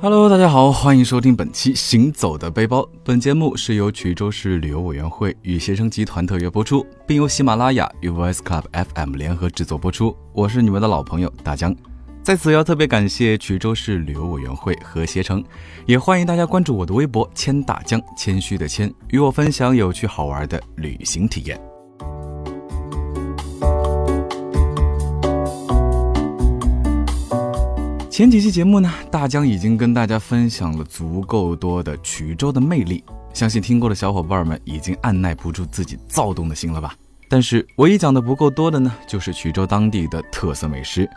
Hello，大家好，欢迎收听本期《行走的背包》。本节目是由衢州市旅游委员会与携程集团特约播出，并由喜马拉雅与 Voice Club FM 联合制作播出。我是你们的老朋友大江，在此要特别感谢衢州市旅游委员会和携程，也欢迎大家关注我的微博“谦大江”，谦虚的谦，与我分享有趣好玩的旅行体验。前几期节目呢，大江已经跟大家分享了足够多的衢州的魅力，相信听过的小伙伴们已经按耐不住自己躁动的心了吧？但是唯一讲的不够多的呢，就是衢州当地的特色美食。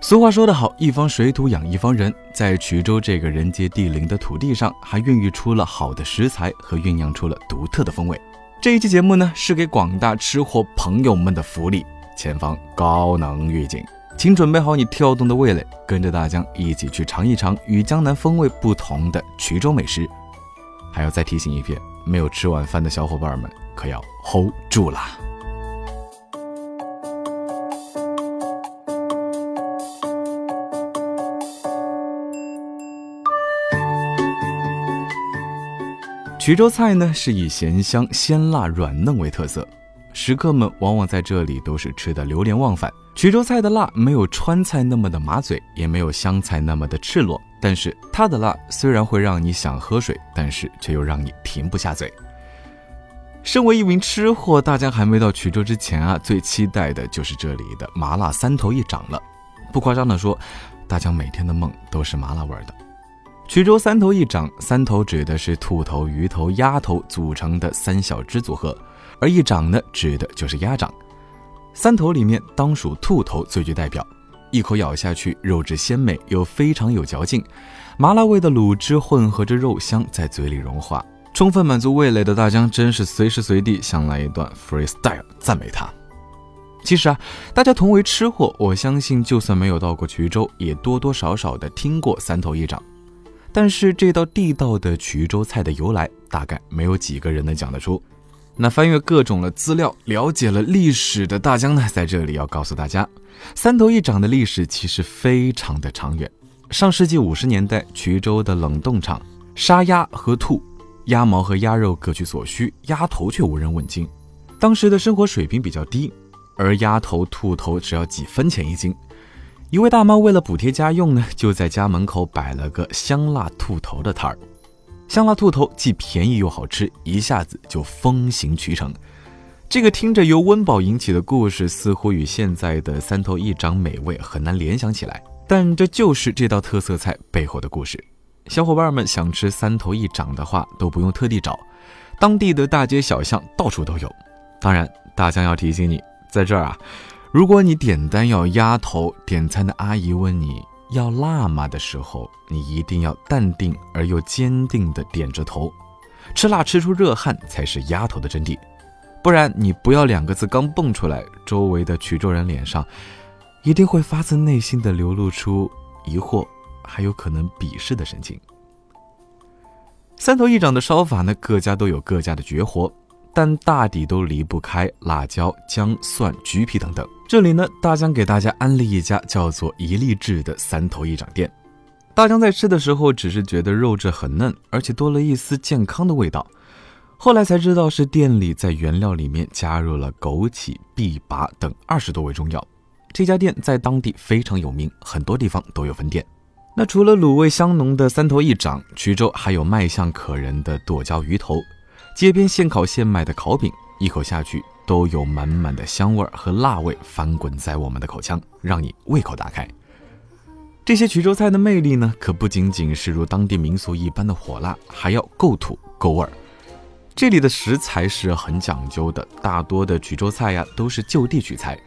俗话说得好，一方水土养一方人，在衢州这个人杰地灵的土地上，还孕育出了好的食材和酝酿出了独特的风味。这一期节目呢，是给广大吃货朋友们的福利，前方高能预警。请准备好你跳动的味蕾，跟着大江一起去尝一尝与江南风味不同的衢州美食。还要再提醒一遍，没有吃晚饭的小伙伴们可要 hold 住啦！衢州菜呢是以咸香、鲜辣、软嫩为特色，食客们往往在这里都是吃的流连忘返。衢州菜的辣没有川菜那么的麻嘴，也没有湘菜那么的赤裸，但是它的辣虽然会让你想喝水，但是却又让你停不下嘴。身为一名吃货，大家还没到衢州之前啊，最期待的就是这里的麻辣三头一掌了。不夸张的说，大家每天的梦都是麻辣味的。衢州三头一掌，三头指的是兔头、鱼头、鸭头组成的三小只组合，而一掌呢，指的就是鸭掌。三头里面当属兔头最具代表，一口咬下去，肉质鲜美又非常有嚼劲，麻辣味的卤汁混合着肉香在嘴里融化，充分满足味蕾的大江真是随时随地想来一段 freestyle 赞美它。其实啊，大家同为吃货，我相信就算没有到过衢州，也多多少少的听过三头一掌。但是这道地道的衢州菜的由来，大概没有几个人能讲得出。那翻阅各种的资料，了解了历史的大江呢，在这里要告诉大家，三头一掌的历史其实非常的长远。上世纪五十年代，衢州的冷冻厂杀鸭和兔，鸭毛和鸭肉各取所需，鸭头却无人问津。当时的生活水平比较低，而鸭头、兔头只要几分钱一斤。一位大妈为了补贴家用呢，就在家门口摆了个香辣兔头的摊儿。香辣兔头既便宜又好吃，一下子就风行渠城。这个听着由温饱引起的故事，似乎与现在的三头一掌美味很难联想起来。但这就是这道特色菜背后的故事。小伙伴们想吃三头一掌的话，都不用特地找，当地的大街小巷到处都有。当然，大江要提醒你，在这儿啊，如果你点单要鸭头，点餐的阿姨问你。要辣吗的时候，你一定要淡定而又坚定地点着头。吃辣吃出热汗才是丫头的真谛，不然你不要两个字刚蹦出来，周围的衢州人脸上一定会发自内心的流露出疑惑，还有可能鄙视的神情。三头一掌的烧法呢，各家都有各家的绝活。但大抵都离不开辣椒、姜、蒜、橘皮等等。这里呢，大江给大家安利一家叫做一粒制的三头一掌店。大江在吃的时候，只是觉得肉质很嫩，而且多了一丝健康的味道。后来才知道是店里在原料里面加入了枸杞、枇杷等二十多味中药。这家店在当地非常有名，很多地方都有分店。那除了卤味香浓的三头一掌，衢州还有卖相可人的剁椒鱼头。街边现烤现卖的烤饼，一口下去都有满满的香味儿和辣味翻滚在我们的口腔，让你胃口大开。这些衢州菜的魅力呢，可不仅仅是如当地民俗一般的火辣，还要够土够味儿。这里的食材是很讲究的，大多的衢州菜呀都是就地取材，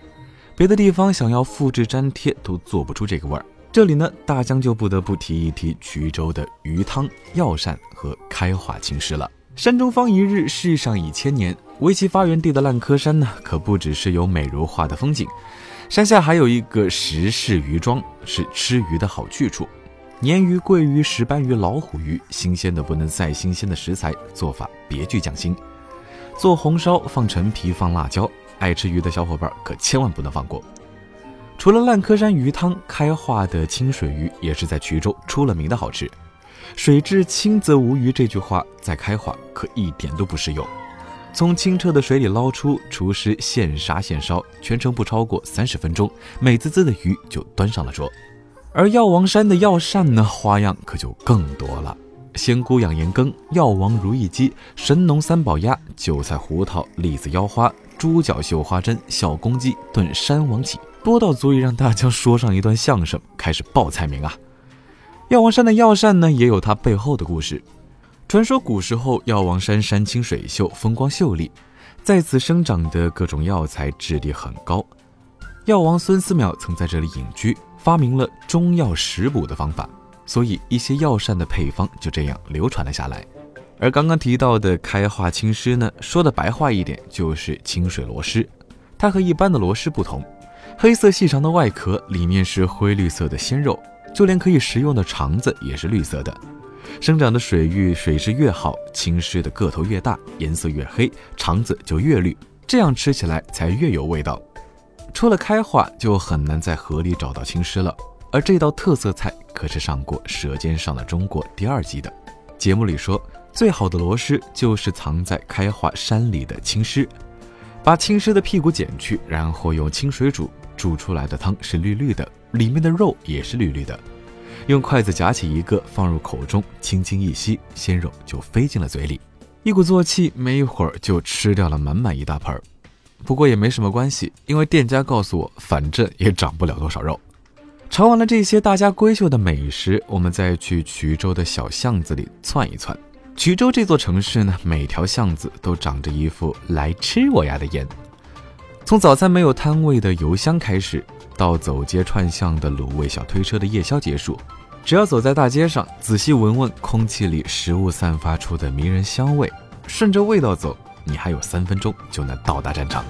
别的地方想要复制粘贴都做不出这个味儿。这里呢，大江就不得不提一提衢州的鱼汤、药膳和开化青石了。山中方一日，世上已千年。围棋发源地的烂柯山呢，可不只是有美如画的风景，山下还有一个石氏鱼庄，是吃鱼的好去处。鲶鱼、桂鱼、石斑鱼、老虎鱼，新鲜的不能再新鲜的食材，做法别具匠心。做红烧放陈皮放辣椒，爱吃鱼的小伙伴可千万不能放过。除了烂柯山鱼汤，开化的清水鱼也是在衢州出了名的好吃。水至清则无鱼这句话在开化可一点都不适用。从清澈的水里捞出，厨师现杀现烧，全程不超过三十分钟，美滋滋的鱼就端上了桌。而药王山的药膳呢，花样可就更多了。仙姑养颜羹、药王如意鸡、神农三宝鸭、韭菜胡桃、栗子腰花、猪脚绣花针、小公鸡炖山王起，多到足以让大家说上一段相声，开始报菜名啊！药王山的药膳呢，也有它背后的故事。传说古时候药王山山清水秀，风光秀丽，在此生长的各种药材质地很高。药王孙思邈曾在这里隐居，发明了中药食补的方法。所以，一些药膳的配方就这样流传了下来。而刚刚提到的开化青狮呢，说的白话一点就是清水螺蛳。它和一般的螺蛳不同，黑色细长的外壳里面是灰绿色的鲜肉，就连可以食用的肠子也是绿色的。生长的水域水质越好，青狮的个头越大，颜色越黑，肠子就越绿，这样吃起来才越有味道。出了开化，就很难在河里找到青狮了。而这道特色菜可是上过《舌尖上的中国》第二季的节目里说，最好的螺蛳就是藏在开化山里的青狮。把青狮的屁股剪去，然后用清水煮，煮出来的汤是绿绿的，里面的肉也是绿绿的。用筷子夹起一个放入口中，轻轻一吸，鲜肉就飞进了嘴里，一鼓作气，没一会儿就吃掉了满满一大盆。不过也没什么关系，因为店家告诉我，反正也长不了多少肉。尝完了这些大家闺秀的美食，我们再去衢州的小巷子里窜一窜。衢州这座城市呢，每条巷子都长着一副“来吃我呀”的颜。从早餐没有摊位的油香开始，到走街串巷的卤味小推车的夜宵结束，只要走在大街上，仔细闻闻空气里食物散发出的迷人香味，顺着味道走，你还有三分钟就能到达战场。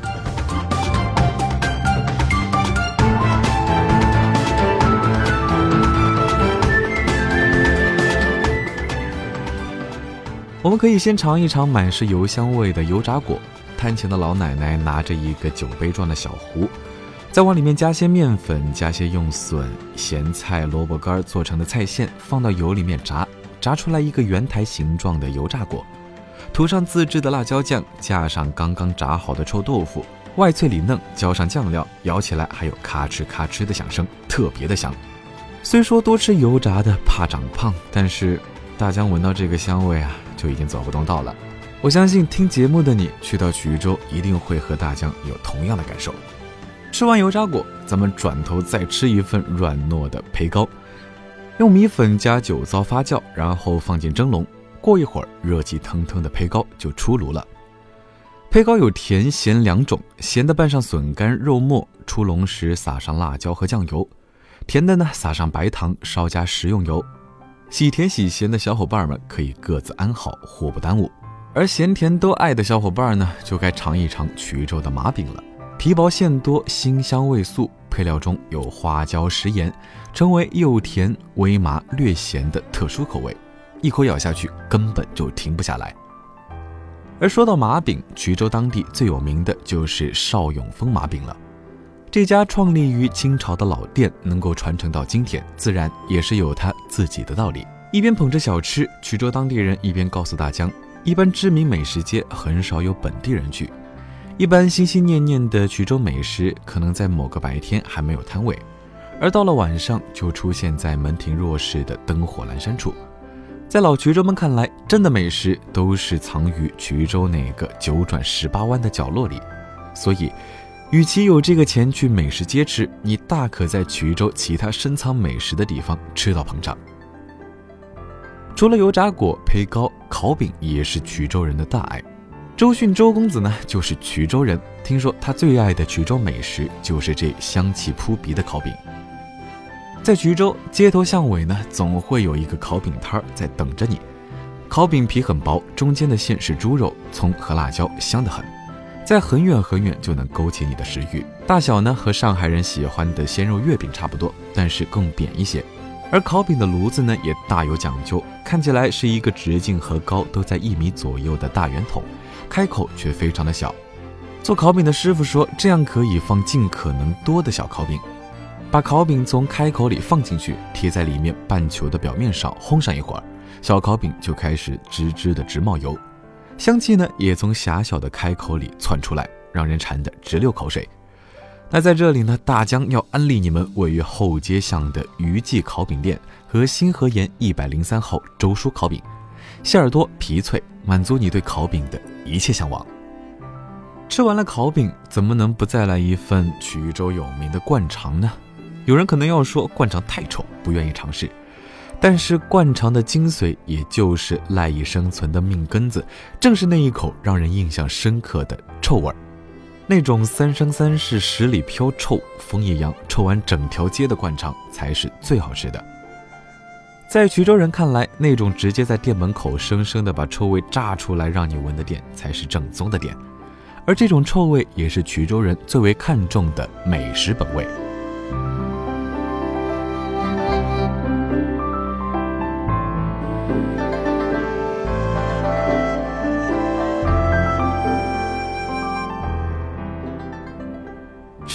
我们可以先尝一尝满是油香味的油炸果。摊前的老奶奶拿着一个酒杯状的小壶，再往里面加些面粉，加些用笋、咸菜、萝卜干做成的菜馅，放到油里面炸，炸出来一个圆台形状的油炸果，涂上自制的辣椒酱，架上刚刚炸好的臭豆腐，外脆里嫩，浇上酱料，咬起来还有咔哧咔哧的响声，特别的香。虽说多吃油炸的怕长胖，但是大江闻到这个香味啊！就已经走不动道了。我相信听节目的你去到衢州，一定会和大江有同样的感受。吃完油炸果，咱们转头再吃一份软糯的胚糕。用米粉加酒糟发酵，然后放进蒸笼。过一会儿，热气腾腾的胚糕就出炉了。胚糕有甜咸两种，咸的拌上笋干、肉末，出笼时撒上辣椒和酱油；甜的呢，撒上白糖，稍加食用油。喜甜喜咸的小伙伴们可以各自安好，互不耽误；而咸甜都爱的小伙伴呢，就该尝一尝衢州的麻饼了。皮薄馅多，辛香味素，配料中有花椒、食盐，成为又甜微麻略咸的特殊口味，一口咬下去根本就停不下来。而说到麻饼，衢州当地最有名的就是邵永丰麻饼了。这家创立于清朝的老店能够传承到今天，自然也是有它自己的道理。一边捧着小吃，衢州当地人一边告诉大江：一般知名美食街很少有本地人去，一般心心念念的衢州美食可能在某个白天还没有摊位，而到了晚上就出现在门庭若市的灯火阑珊处。在老衢州们看来，真的美食都是藏于衢州那个九转十八弯的角落里，所以。与其有这个钱去美食街吃，你大可在衢州其他深藏美食的地方吃到膨胀。除了油炸果、胚糕、烤饼，也是衢州人的大爱。周迅周公子呢，就是衢州人。听说他最爱的衢州美食就是这香气扑鼻的烤饼。在衢州街头巷尾呢，总会有一个烤饼摊儿在等着你。烤饼皮很薄，中间的馅是猪肉、葱和辣椒，香得很。在很远很远就能勾起你的食欲。大小呢和上海人喜欢的鲜肉月饼差不多，但是更扁一些。而烤饼的炉子呢也大有讲究，看起来是一个直径和高都在一米左右的大圆筒，开口却非常的小。做烤饼的师傅说，这样可以放尽可能多的小烤饼，把烤饼从开口里放进去，贴在里面半球的表面上烘上一会儿，小烤饼就开始吱吱的直冒油，香气呢也从狭小的开口里窜出来，让人馋得直流口水。那在这里呢，大江要安利你们位于后街巷的余记烤饼店和新河沿一百零三号周叔烤饼，馅儿多皮脆，满足你对烤饼的一切向往。吃完了烤饼，怎么能不再来一份衢州有名的灌肠呢？有人可能要说灌肠太臭，不愿意尝试。但是灌肠的精髓，也就是赖以生存的命根子，正是那一口让人印象深刻的臭味儿。那种三生三世十里飘臭，风一扬臭完整条街的灌肠才是最好吃的。在衢州人看来，那种直接在店门口生生的把臭味炸出来让你闻的店才是正宗的店，而这种臭味也是衢州人最为看重的美食本味。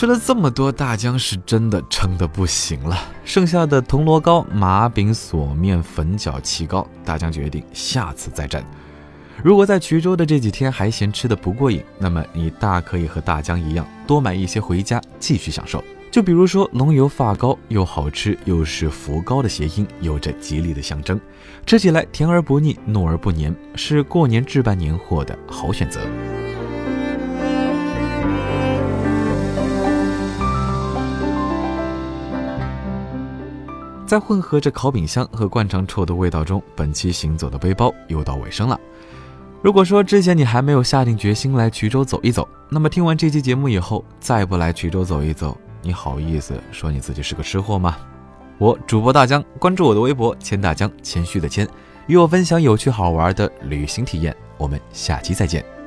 吃了这么多，大江是真的撑得不行了。剩下的铜锣糕、麻饼、锁面、粉饺、旗糕，大江决定下次再战。如果在衢州的这几天还嫌吃的不过瘾，那么你大可以和大江一样，多买一些回家继续享受。就比如说龙油发糕，又好吃又是福糕的谐音，有着吉利的象征，吃起来甜而不腻，糯而不黏，是过年置办年货的好选择。在混合着烤饼香和灌肠臭的味道中，本期行走的背包又到尾声了。如果说之前你还没有下定决心来衢州走一走，那么听完这期节目以后，再不来衢州走一走，你好意思说你自己是个吃货吗？我主播大江，关注我的微博谦大江，谦虚的谦，与我分享有趣好玩的旅行体验。我们下期再见。